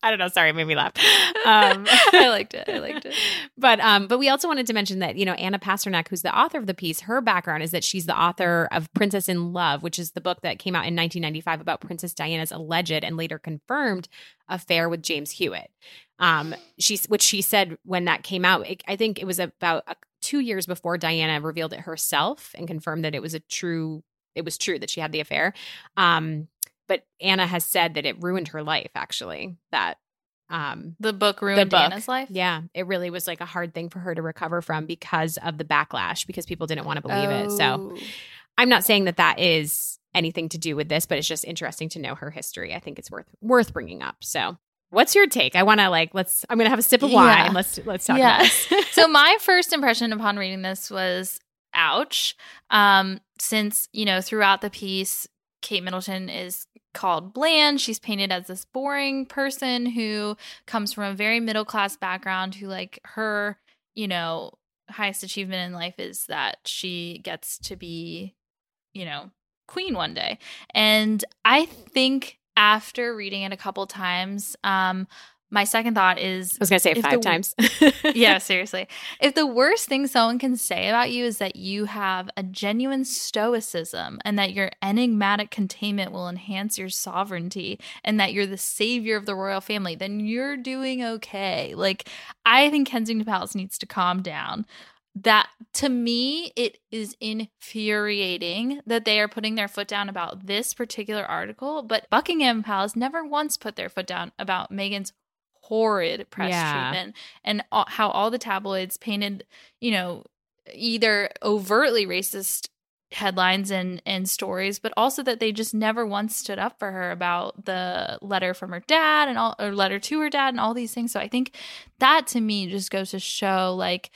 S3: I don't know. Sorry, it made me laugh. (laughs) Um,
S4: I liked it. I liked it. (laughs)
S3: But um, but we also wanted to mention that you know Anna Pasternak, who's the author of the piece, her background is that she's the author of Princess in Love, which is the book that came out in 1995 about Princess Diana's alleged and later confirmed affair with James Hewitt. Um, she's which she said when that came out. It, I think it was about uh, two years before Diana revealed it herself and confirmed that it was a true. It was true that she had the affair. Um, but Anna has said that it ruined her life. Actually, that um,
S4: The book ruined
S3: book.
S4: Anna's life.
S3: yeah, it really was like a hard thing for her to recover from because of the backlash because people didn't want to believe it. So
S4: Oh.
S3: I'm not saying that that is anything to do with this, but it's just interesting to know her history. I think it's worth worth bringing up. So, what's your take? I want to like let's. I'm gonna have a sip of wine.
S4: Yeah.
S3: Let's let's talk
S4: Yeah.
S3: about this.
S4: so (laughs) my first impression upon reading this was ouch um since you know throughout the piece kate middleton is called bland. She's painted as this boring person who comes from a very middle class background who like her you know highest achievement in life is that she gets to be you know queen one day. And i think after reading it a couple times um my second thought is
S3: I was gonna say it five
S4: the-
S3: times. (laughs)
S4: yeah, (laughs) seriously. If the worst thing someone can say about you is that you have a genuine stoicism and that your enigmatic containment will enhance your sovereignty and that you're the savior of the royal family, then you're doing okay. Like, I think Kensington Palace needs to calm down. That to me, it is infuriating that they are putting their foot down about this particular article, but Buckingham Palace never once put their foot down about Meghan's horrid press
S3: Yeah.
S4: treatment and all, how all the tabloids painted, you know, either overtly racist headlines and and stories, but also that they just never once stood up for her about the letter from her dad and all or letter to her dad and all these things. So I think that to me just goes to show like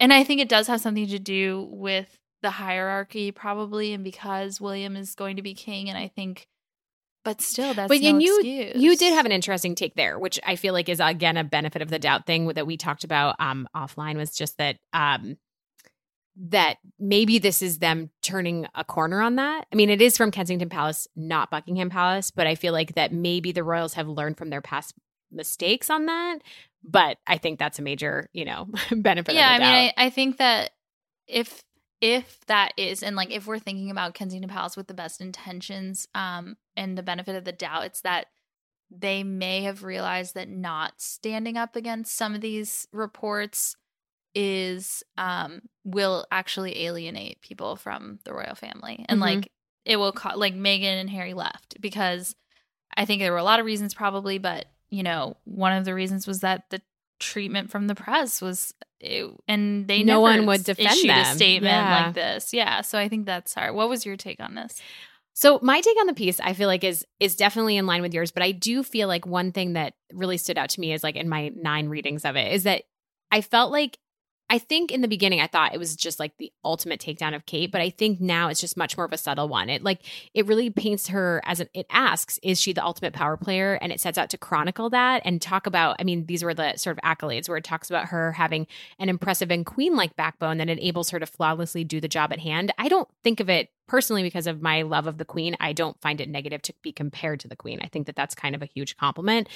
S4: and I think it does have something to do with the hierarchy probably and because William is going to be king and I think but still that's
S3: but
S4: no
S3: and you
S4: excuse.
S3: you did have an interesting take there, which I feel like is again a benefit of the doubt thing that we talked about um offline was just that um that maybe this is them turning a corner on that. I mean, it is from Kensington Palace, not Buckingham Palace, but I feel like that maybe the royals have learned from their past mistakes on that. But I think that's a major, you know, (laughs) benefit.
S4: yeah
S3: of the
S4: i mean. I, I think that if if that is and like if we're thinking about kensington palace with the best intentions um and the benefit of the doubt it's that they may have realized that not standing up against some of these reports is um will actually alienate people from the royal family and
S3: Mhm.
S4: like it will co- like meghan and Harry left because I think there were a lot of reasons probably but you know one of the reasons was that the treatment from the press was it, and they
S3: No one would defend
S4: issued a statement
S3: Yeah.
S4: like this. Yeah so I think that's hard. What was your take on this?
S3: So my take on the piece, I feel like is is definitely in line with yours, but I do feel like one thing that really stood out to me is like in my nine readings of it is that I felt like I think in the beginning I thought it was just like the ultimate takedown of Kate, but I think now it's just much more of a subtle one. It like it really paints her as an it asks, is she the ultimate power player? And it sets out to chronicle that and talk about, I mean, these were the sort of accolades where it talks about her having an impressive and queen-like backbone that enables her to flawlessly do the job at hand. I don't think of it personally because of my love of the queen. I don't find it negative to be compared to the queen. I think that that's kind of a huge compliment.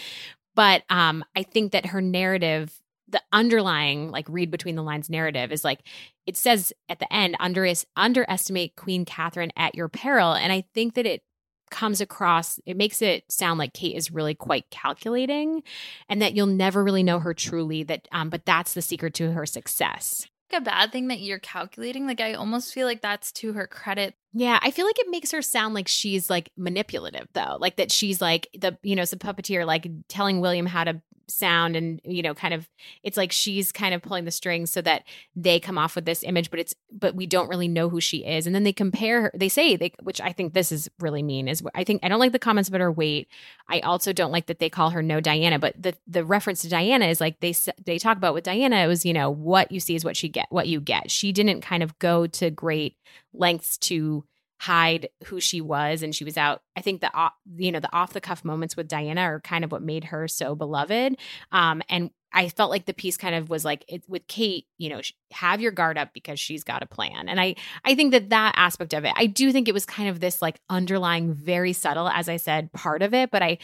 S3: But um, I think that her narrative the underlying like read between the lines narrative is like it says at the end under underestimate queen catherine at your peril and i think that it comes across it makes it sound like kate is really quite calculating and that you'll never really know her truly that um but that's the secret to her success
S4: a bad thing that you're calculating. Like I almost feel like that's to her credit.
S3: Yeah, I feel like it makes her sound like she's like manipulative though. Like that she's like the you know, some puppeteer like telling William how to sound and you know kind of it's like she's kind of pulling the strings so that they come off with this image but it's but we don't really know who she is and then they compare her they say they which i think this is really mean is i think i don't like the comments about her weight i also don't like that they call her no diana but the the reference to diana is like they they talk about with diana it was you know what you see is what she get what you get she didn't kind of go to great lengths to hide who she was and she was out i think the you know the off the cuff moments with diana are kind of what made her so beloved. Um and i felt like the piece kind of was like it, with kate you know have your guard up because she's got a plan. And i i think that that aspect of it i do think it was kind of this like underlying very subtle as i said part of it but i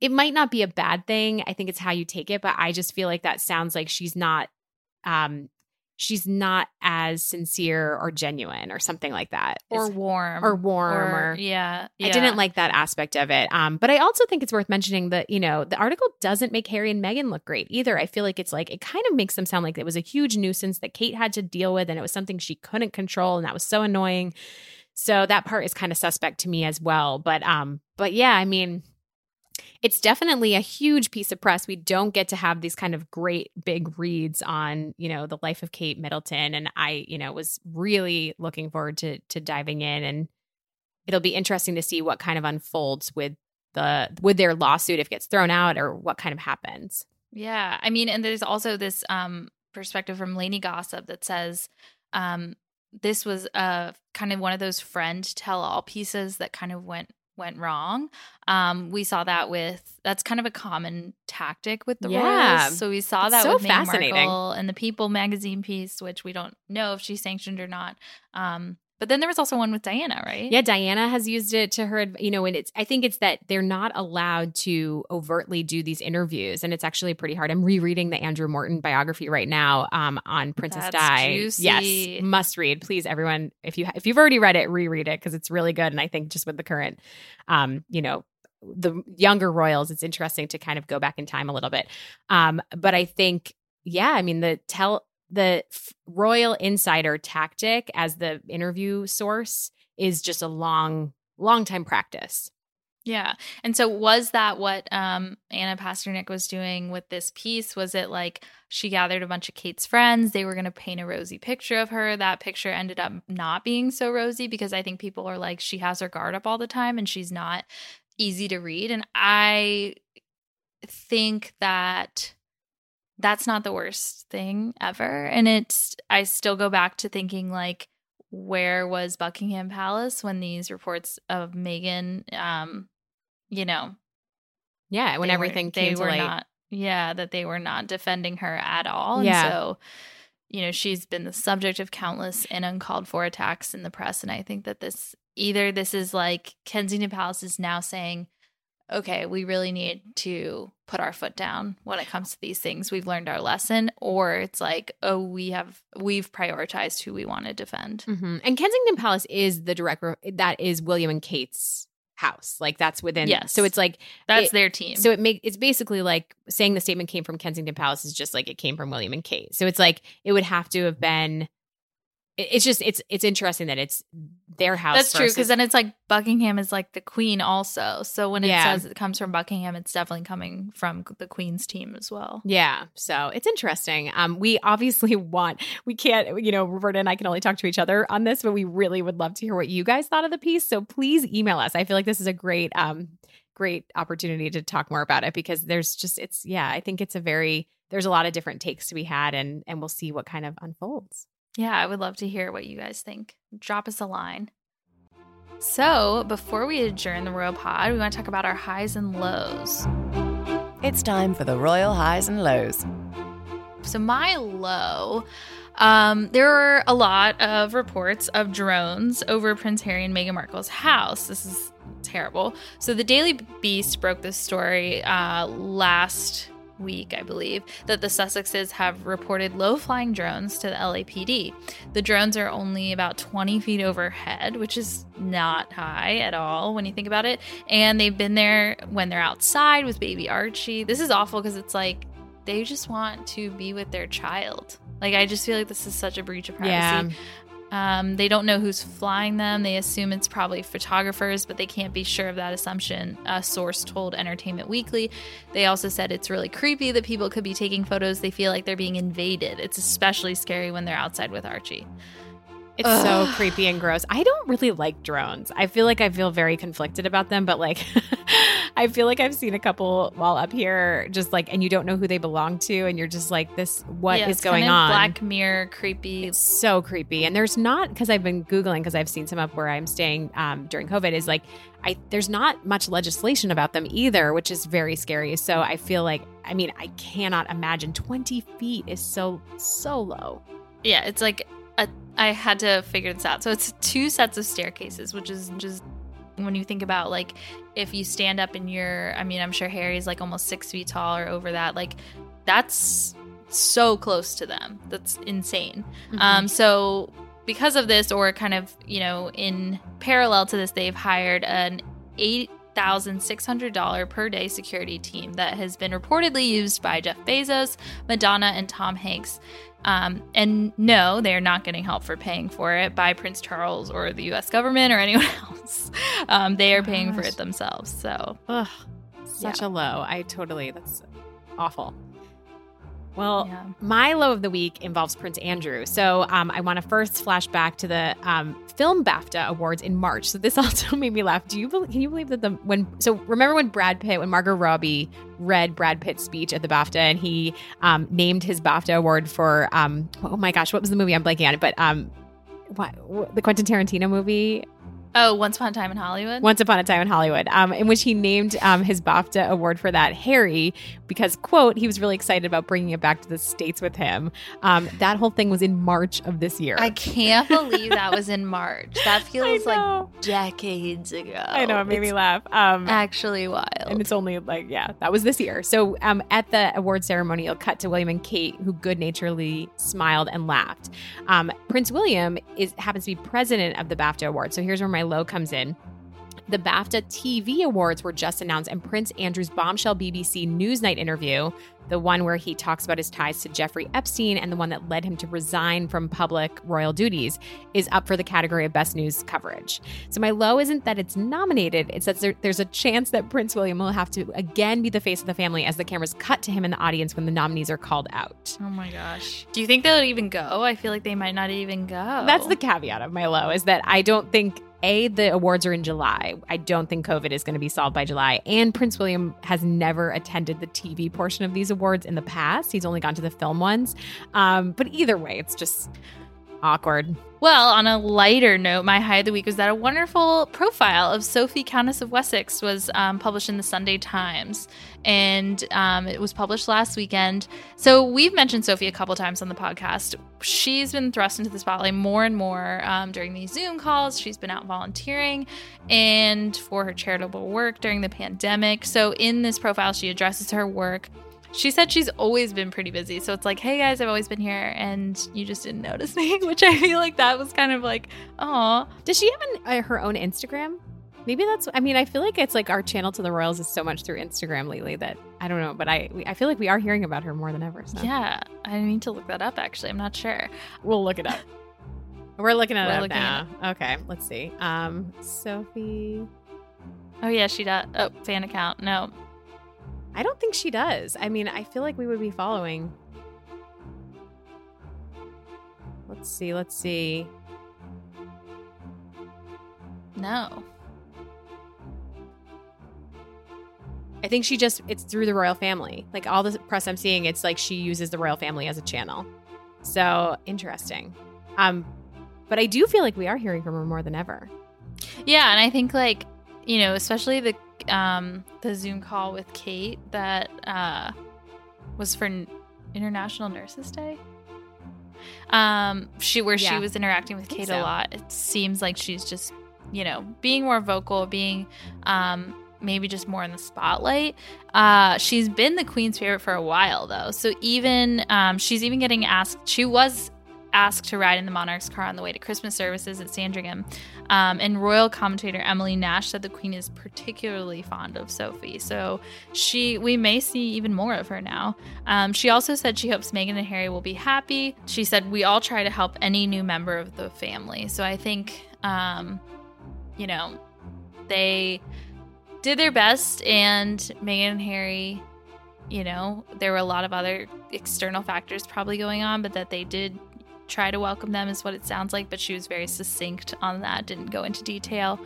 S3: it might not be a bad thing. I think it's how you take it but i just feel like that sounds like she's not um she's not as sincere or genuine or something like that.
S4: Or warm.
S3: or warm or,
S4: or yeah, yeah,
S3: i didn't like that aspect of it um but i also think it's worth mentioning that you know the article doesn't make harry and meghan look great either. I feel like it's like it kind of makes them sound like it was a huge nuisance that kate had to deal with and it was something she couldn't control and that was so annoying. So that part is kind of suspect to me as well but um but yeah i mean it's definitely a huge piece of press. We don't get to have these kind of great big reads on, you know, the life of Kate Middleton. And I, you know, was really looking forward to to diving in and it'll be interesting to see what kind of unfolds with the with their lawsuit if it gets thrown out or what kind of happens.
S4: Yeah. I mean, and there's also this um perspective from Lainey Gossip that says um this was a kind of one of those friend tell all pieces that kind of went went wrong. Um, we saw that with that's kind of a common tactic with the yeah. royals. So we saw that so with Meghan Markle and the People magazine piece, which we don't know if she sanctioned or not. Um, but then there was also one with Diana, right?
S3: Yeah, Diana has used it to her, you know, and it's I think it's that they're not allowed to overtly do these interviews and it's actually pretty hard. I'm rereading the Andrew Morton biography right now um, on Princess
S4: That's
S3: Di.
S4: Juicy.
S3: Yes, must read. Please everyone, if you if you've already read it, reread it because it's really good and I think just with the current um, you know, the younger royals, it's interesting to kind of go back in time a little bit. Um, but I think yeah, I mean the tell the royal insider tactic as the interview source is just a long long time practice
S4: yeah. And so was that what um Anna Pasternak was doing with this piece? Was it like she gathered a bunch of Kate's friends, they were going to paint a rosy picture of her. That picture ended up not being so rosy because I think people are like she has her guard up all the time and she's not easy to read and I think that that's not the worst thing ever. And it's, I still go back to thinking, like, where was Buckingham Palace when these reports of Meghan, um, you know,
S3: yeah, when everything
S4: were,
S3: came
S4: they
S3: to
S4: were
S3: light.
S4: not, yeah, that they were not defending her at all. And so, you know, she's been the subject of countless and uncalled for attacks in the press. And I think that this either this is like Kensington Palace is now saying, okay, we really need to put our foot down when it comes to these things. We've learned our lesson, or it's like, oh, we have we've prioritized who we want to defend.
S3: Mm-hmm. And Kensington Palace is the direct that is William and Kate's house. Like that's within.
S4: Yes.
S3: So it's like
S4: that's
S3: it,
S4: their team.
S3: So it make it's basically like saying the statement came from Kensington Palace is just like it came from William and Kate. So it's like it would have to have been it's just it's it's interesting that it's their house.
S4: That's true because then it's like Buckingham is like the queen also. So when it
S3: Yeah.
S4: says it comes from Buckingham, it's definitely coming from the queen's team as well.
S3: Yeah, so it's interesting. Um, we obviously (laughs) want we can't, you know, Roberta and I can only talk to each other on this, but we really would love to hear what you guys thought of the piece. So please email us. I feel like this is a great, um, great opportunity to talk more about it because there's just it's yeah, I think it's a very there's a lot of different takes to be had, and and we'll see what kind of unfolds.
S4: Yeah, I would love to hear what you guys think. Drop us a line. So, before we adjourn the Royal Pod, we want to talk about our highs and lows.
S1: It's time for the Royal Highs and Lows.
S4: So, my low, um, there were a lot of reports of drones over Prince Harry and Meghan Markle's house. This is terrible. So, the Daily Beast broke this story uh, last week, I believe, that the Sussexes have reported low flying drones to the LAPD. The drones are only about 20 feet overhead, which is not high at all when you think about it. And they've been there when they're outside with baby Archie. This is awful because it's like they just want to be with their child. Like I just feel like this is such a breach of
S3: Yeah.
S4: Um, they don't know who's flying them. They assume it's probably photographers, but they can't be sure of that assumption. A source told Entertainment Weekly. They also said it's really creepy that people could be taking photos. They feel like they're being invaded. It's especially scary when they're outside with Archie.
S3: It's so creepy and gross. I don't really like drones. I feel like I feel very conflicted about them, but like (laughs) I feel like I've seen a couple while up here just like and you don't know who they belong to and you're just like this what is
S4: Yeah, it's
S3: going
S4: kind of
S3: on?
S4: Black Mirror, creepy.
S3: It's so creepy. And there's not because I've been googling because I've seen some up where I'm staying um, during COVID is like I there's not much legislation about them either, which is very scary. So I feel like I mean I cannot imagine 20 feet is so so low.
S4: Yeah, it's like I had to figure this out. So it's two sets of staircases, which is just when you think about like if you stand up and you're, I mean, I'm sure Harry's like almost six feet tall or over that. Like that's so close to them. That's insane. Um, so because of this, or kind of you know, in parallel to this, they've hired an eight thousand six hundred dollar per day security team that has been reportedly used by Jeff Bezos, Madonna, and Tom Hanks. Um, and no, they are not getting help for paying for it by Prince Charles or the U.S. government or (laughs) anyone else. Um, they are paying for it themselves. So
S3: Ugh, such a low. I totally, that's awful. Well,
S4: Yeah.
S3: my low of the week involves Prince Andrew. So um, I want to first flash back to the um, Film BAFTA Awards in March. So this (laughs) also made me laugh. Do you believe, can you believe that the when so remember when Brad Pitt when Margot Robbie read Brad Pitt's speech at the BAFTA and he um, named his BAFTA award for um, oh my gosh what was the movie I'm blanking on it but um what, what the Quentin Tarantino movie
S4: oh, Once Upon a Time in Hollywood.
S3: once Upon a Time in Hollywood, um, in which he named um, his BAFTA award for that Harry because, quote, he was really excited about bringing it back to the States with him. Um, that whole thing was in March of this year.
S4: I can't believe that was in (laughs) March. That feels like decades ago.
S3: I know, it made me laugh. Um,
S4: Actually, wild.
S3: and it's only like, yeah, that was this year. So um, at the award ceremony, you'll cut to William and Kate, who good naturedly smiled and laughed. Um, Prince William is happens to be president of the BAFTA award. So here's where my low comes in. The BAFTA TV awards were just announced, and Prince Andrew's bombshell BBC Newsnight interview, the one where he talks about his ties to Jeffrey Epstein and the one that led him to resign from public royal duties, is up for the category of best news coverage. So my low isn't that it's nominated; it's that there, there's a chance that Prince William will have to again be the face of the family as the cameras cut to him in the audience when the nominees are called out.
S4: oh my gosh. Do you think they'll even go? I feel like they might not even go.
S3: That's the caveat of my low is that I don't think a the awards are in July. I don't think COVID is going to be solved by July. And Prince William has never attended the TV portion of these awards in the past. He's only gone to the film ones. Um, but either way, it's just awkward.
S4: Well, on a lighter note, my high of the week was that a wonderful profile of Sophie, Countess of Wessex, was um, published in the Sunday Times, and um, it was published last weekend. So we've mentioned Sophie a couple times on the podcast. She's been thrust into the spotlight more and more um, during these Zoom calls. She's been out volunteering and for her charitable work during the pandemic. So in this profile, she addresses her work. She said she's always been pretty busy. So it's like, hey guys, I've always been here and you just didn't notice me, (laughs) which I feel like that was kind of like, oh,
S3: Does she have an, uh, her own Instagram? Maybe that's. I mean, I feel like it's like our channel to the royals is so much through Instagram lately that I don't know, but I we, I feel like we are hearing about her more than ever. So
S4: yeah. I need to look that up actually. I'm not sure.
S3: we'll look it up. (laughs) We're looking at
S4: We're
S3: it
S4: looking
S3: now. Okay, let's see. Um, Sophie.
S4: Oh, yeah, she does. Oh, fan account. No.
S3: I don't think she does. I mean, I feel like we would be following. Let's see. Let's see.
S4: No.
S3: I think she just it's through the royal family. Like all the press I'm seeing, it's like she uses the royal family as a channel. So interesting. Um, but I do feel like we are hearing from her more than ever.
S4: Yeah, and I think like, you know, especially the um the Zoom call with Kate that uh was for International Nurses Day. Um she where she was interacting with Kate
S3: so.
S4: a lot. It seems like she's just, you know, being more vocal, being um maybe just more in the spotlight. Uh she's been the queen's favorite for a while though. So even um she's even getting asked she was asked to ride in the monarch's car on the way to Christmas services at Sandringham. Um, and royal commentator Emily Nash said the queen is particularly fond of Sophie, so she we may see even more of her now. Um, she also said she hopes Meghan and Harry will be happy. She said we all try to help any new member of the family, so I think um, you know they did their best, and Meghan and Harry you know, there were a lot of other external factors probably going on, but that they did try to welcome them is what it sounds like. But she was very succinct on that, didn't go into detail.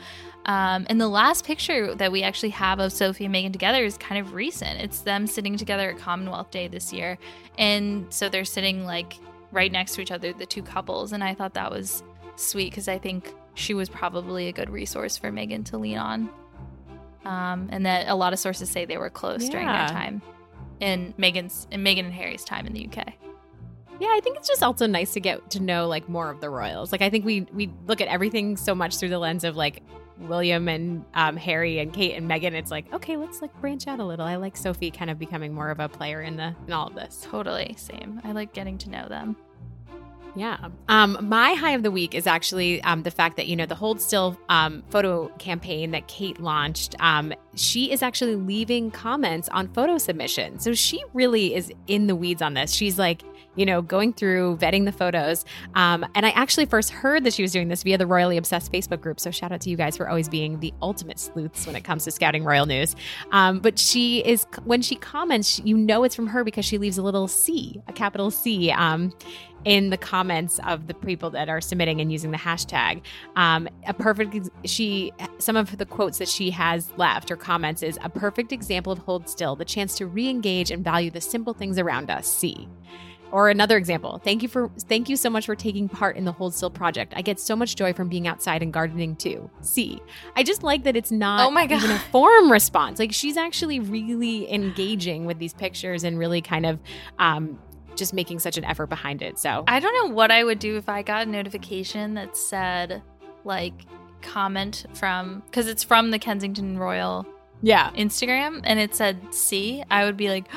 S4: Um, and the last picture that we actually have of Sophie and Meghan together is kind of recent. It's them sitting together at Commonwealth Day this year. And so they're sitting like right next to each other, the two couples. And I thought that was sweet because I think she was probably a good resource for Meghan to lean on. Um, and that a lot of sources say they were close yeah. during their time in Meghan's in Meghan and Harry's time in the UK.
S3: Yeah, I think it's just also nice to get to know like more of the royals. Like I think we we look at everything so much through the lens of like William and um, Harry and Kate and Meghan. It's like okay, let's like branch out a little. I like Sophie kind of becoming more of a player in the in all of this.
S4: Totally, same. I like getting to know them.
S3: Yeah. Um, my high of the week is actually um, the fact that, you know, the Hold Still um, photo campaign that Kate launched, um, she is actually leaving comments on photo submissions. So she really is in the weeds on this. She's like, you know, going through vetting the photos. Um, and I actually first heard that she was doing this via the Royally Obsessed Facebook group. So shout out to you guys for always being the ultimate sleuths when it comes to scouting royal news. Um, but she is, when she comments, you know it's from her because she leaves a little C, a capital C. Um, in the comments of the people that are submitting and using the hashtag. Um, a perfect, she, some of the quotes that she has left or comments is a perfect example of hold still, the chance to re engage and value the simple things around us. See. Or another example, thank you for thank you so much for taking part in the Hold Still project. I get so much joy from being outside and gardening too. See, I just like that it's not
S4: oh my God.
S3: even a (laughs) form response. Like she's actually really engaging with these pictures and really kind of um, just making such an effort behind it. So
S4: I don't know what I would do if I got a notification that said like comment from because it's from the Kensington Royal
S3: yeah
S4: Instagram and it said see I would be like (gasps)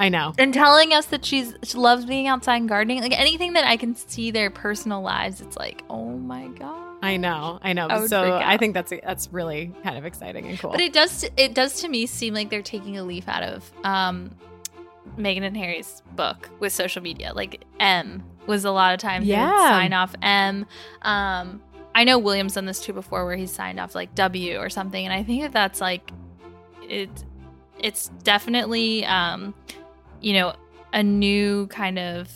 S3: I know
S4: and telling us that she's she loves being outside and gardening like anything that I can see their personal lives it's like oh my god
S3: I know, I know. I so I think that's that's really kind of exciting and cool.
S4: But it does it does to me seem like they're taking a leaf out of um, Meghan and Harry's book with social media. Like M was a lot of times
S3: yeah.
S4: sign off M. Um, I know William's done this too before, where he's signed off like W or something, and I think that that's like it. It's definitely, um, you know, a new kind of.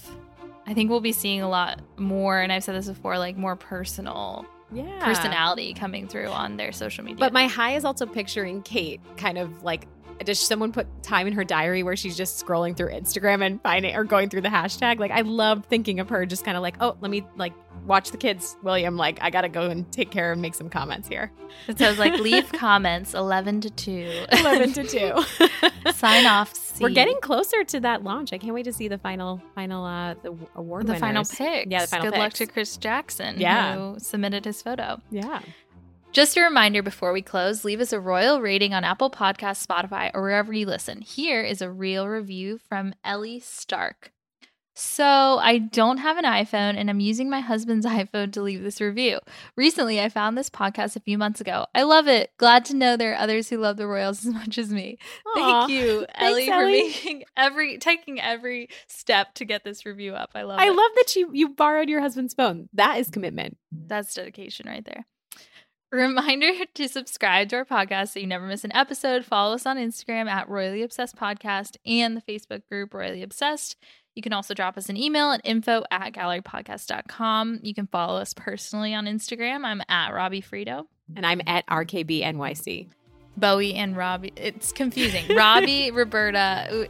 S4: I think we'll be seeing a lot more, and I've said this before, like more personal
S3: yeah.
S4: personality coming through on their social media.
S3: But my high is also picturing Kate kind of like does someone put time in her diary where she's just scrolling through Instagram and finding or going through the hashtag? Like I love thinking of her just kind of like, oh, let me like watch the kids, William. Like I gotta go and take care and make some comments here.
S4: It says like (laughs) leave comments eleven to two.
S3: Eleven to two. (laughs)
S4: Sign off. (laughs)
S3: We're getting closer to that launch. I can't wait to see the final final uh the award.
S4: The
S3: winners.
S4: final pick.
S3: Yeah, the final.
S4: Good
S3: picks.
S4: luck to Chris Jackson.
S3: Yeah.
S4: who submitted his photo.
S3: Yeah.
S4: Just a reminder before we close, leave us a royal rating on Apple Podcasts, Spotify, or wherever you listen. Here is a real review from Ellie Stark. So, I don't have an iPhone and I'm using my husband's (laughs) iPhone to leave this review. Recently, I found this podcast a few months ago. I love it. Glad to know there are others who love the Royals (laughs) as much as me.
S3: Aww.
S4: Thank you, Ellie,
S3: Thanks,
S4: for
S3: Ellie.
S4: making (laughs) every taking every step to get this review up. I love it.
S3: I
S4: it.
S3: love that you you borrowed your husband's phone. That is commitment.
S4: That's dedication right there. Reminder (laughs) to subscribe to our podcast so you never miss an episode. Follow us on Instagram at Royally Obsessed Podcast and the Facebook group Royally Obsessed. You can also drop us an email at info at gallerypodcast.com. You can follow us personally on Instagram. I'm at Robbie Fiorito.
S3: And I'm at RKB NYC.
S4: Bowie and Robbie. It's confusing. Robbie, (laughs) Roberta.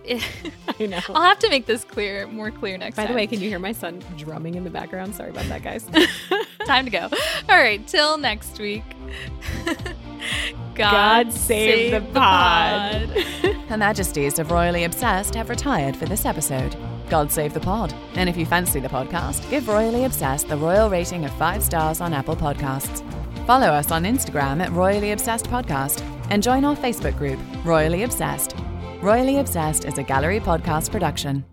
S3: I know. (laughs)
S4: I'll have to make this clear, more clear next
S3: By
S4: time.
S3: the way, can you hear my son drumming in the background? Sorry about that, guys. (laughs)
S4: time to go. All right, till next week. God,
S3: God save the pod.
S1: Her Majesties of Royally Obsessed have retired for this episode. God save the pod. And if you fancy the podcast, give Royally Obsessed the royal rating of five stars on Apple Podcasts. Follow us on Instagram at Royally Obsessed Podcast and join our Facebook group, Royally Obsessed. Royally Obsessed is a gallery podcast production.